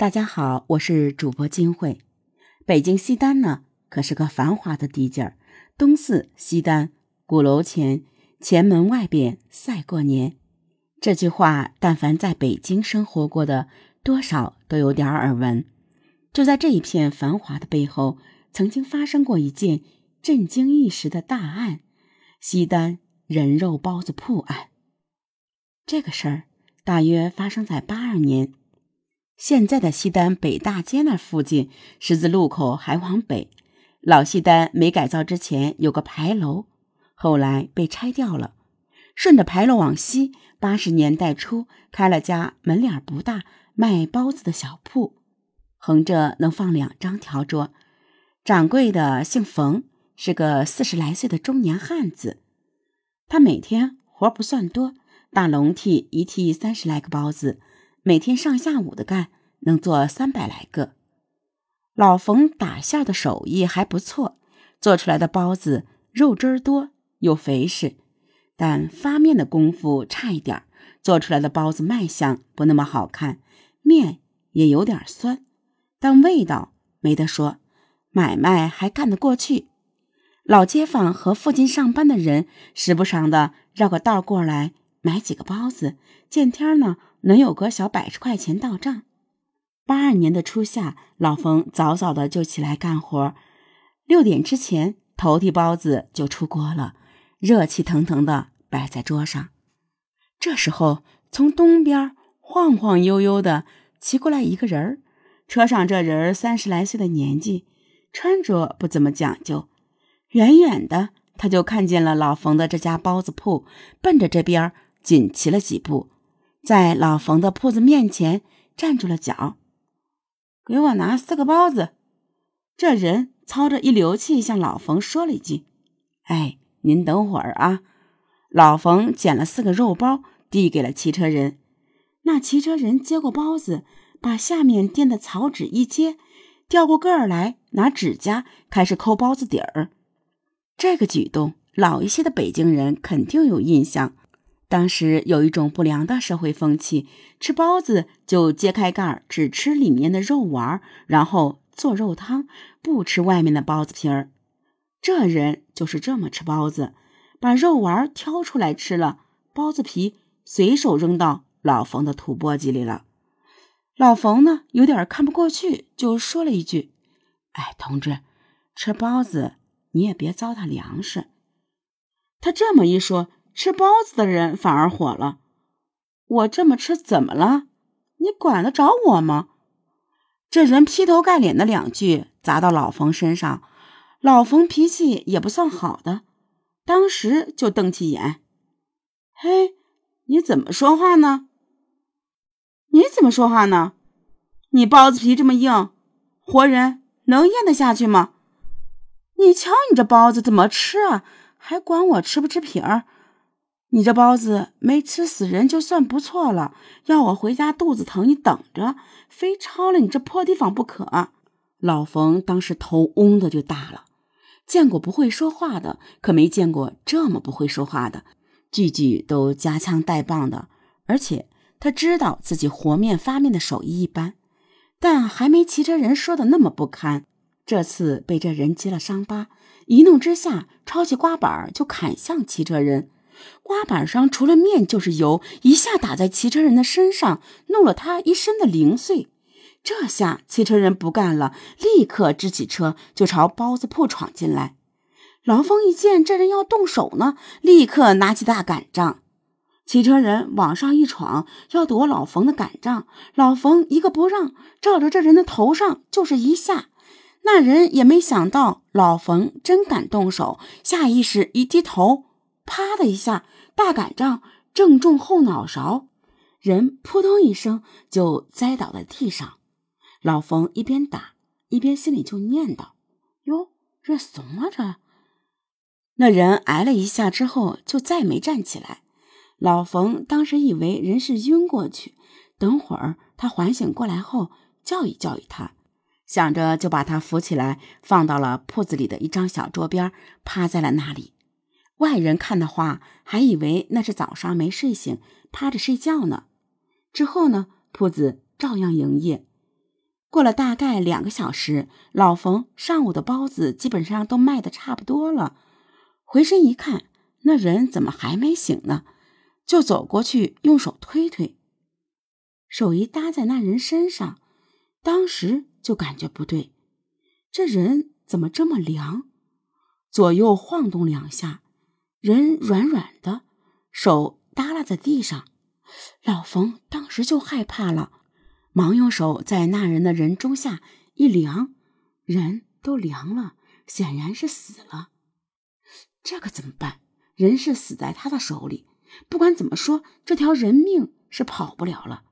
大家好，我是主播金慧。北京西单呢，可是个繁华的地界儿。东四西单，鼓楼前，前门外边赛过年。这句话，但凡在北京生活过的，多少都有点耳闻。就在这一片繁华的背后，曾经发生过一件震惊一时的大案——西单人肉包子铺案。这个事儿大约发生在八二年。现在的西单北大街那附近，十字路口还往北，老西单没改造之前有个牌楼，后来被拆掉了。顺着牌楼往西，八十年代初开了家门脸不大、卖包子的小铺，横着能放两张条桌。掌柜的姓冯，是个四十来岁的中年汉子。他每天活不算多，大笼屉一屉三十来个包子。每天上下午的干，能做三百来个。老冯打馅的手艺还不错，做出来的包子肉汁儿多又肥实，但发面的功夫差一点做出来的包子卖相不那么好看，面也有点酸，但味道没得说，买卖还干得过去。老街坊和附近上班的人时不常的绕个道过来买几个包子，见天呢。能有个小百十块钱到账。八二年的初夏，老冯早早的就起来干活，六点之前头屉包子就出锅了，热气腾腾的摆在桌上。这时候，从东边晃晃悠悠的骑过来一个人儿，车上这人三十来岁的年纪，穿着不怎么讲究。远远的，他就看见了老冯的这家包子铺，奔着这边紧骑了几步。在老冯的铺子面前站住了脚，给我拿四个包子。这人操着一流气，向老冯说了一句：“哎，您等会儿啊。”老冯捡了四个肉包，递给了骑车人。那骑车人接过包子，把下面垫的草纸一揭，掉过个儿来，拿指甲开始抠包子底儿。这个举动，老一些的北京人肯定有印象。当时有一种不良的社会风气，吃包子就揭开盖儿，只吃里面的肉丸，然后做肉汤，不吃外面的包子皮儿。这人就是这么吃包子，把肉丸挑出来吃了，包子皮随手扔到老冯的土簸箕里了。老冯呢，有点看不过去，就说了一句：“哎，同志，吃包子你也别糟蹋粮食。”他这么一说。吃包子的人反而火了，我这么吃怎么了？你管得着我吗？这人劈头盖脸的两句砸到老冯身上，老冯脾气也不算好的，当时就瞪起眼：“嘿，你怎么说话呢？你怎么说话呢？你包子皮这么硬，活人能咽得下去吗？你瞧你这包子怎么吃啊？还管我吃不吃皮儿？”你这包子没吃死人就算不错了，要我回家肚子疼，你等着，非抄了你这破地方不可。老冯当时头嗡的就大了，见过不会说话的，可没见过这么不会说话的，句句都夹枪带棒的，而且他知道自己和面发面的手艺一般，但还没骑车人说的那么不堪。这次被这人揭了伤疤，一怒之下抄起刮板就砍向骑车人。刮板上除了面就是油，一下打在骑车人的身上，弄了他一身的零碎。这下骑车人不干了，立刻支起车就朝包子铺闯进来。老冯一见这人要动手呢，立刻拿起大杆杖。骑车人往上一闯，要夺老冯的杆杖，老冯一个不让，照着这人的头上就是一下。那人也没想到老冯真敢动手，下意识一低头。啪的一下，大杆杖正中后脑勺，人扑通一声就栽倒在地上。老冯一边打一边心里就念叨：“哟，这怂啊这！”那人挨了一下之后就再没站起来。老冯当时以为人是晕过去，等会儿他缓醒过来后教育教育他，想着就把他扶起来放到了铺子里的一张小桌边，趴在了那里。外人看的话，还以为那是早上没睡醒，趴着睡觉呢。之后呢，铺子照样营业。过了大概两个小时，老冯上午的包子基本上都卖的差不多了。回身一看，那人怎么还没醒呢？就走过去，用手推推，手一搭在那人身上，当时就感觉不对，这人怎么这么凉？左右晃动两下，人软软的，手耷拉在地上。老冯当时就害怕了。忙用手在那人的人中下一量，人都凉了，显然是死了。这可怎么办？人是死在他的手里，不管怎么说，这条人命是跑不了了。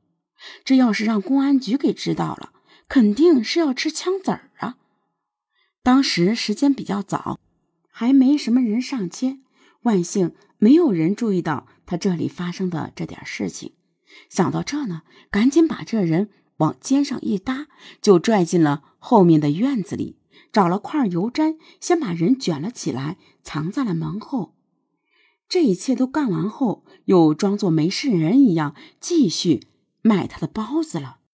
这要是让公安局给知道了，肯定是要吃枪子儿啊！当时时间比较早，还没什么人上街，万幸没有人注意到他这里发生的这点事情。想到这呢，赶紧把这人往肩上一搭，就拽进了后面的院子里，找了块油毡，先把人卷了起来，藏在了门后。这一切都干完后，又装作没事人一样，继续卖他的包子了。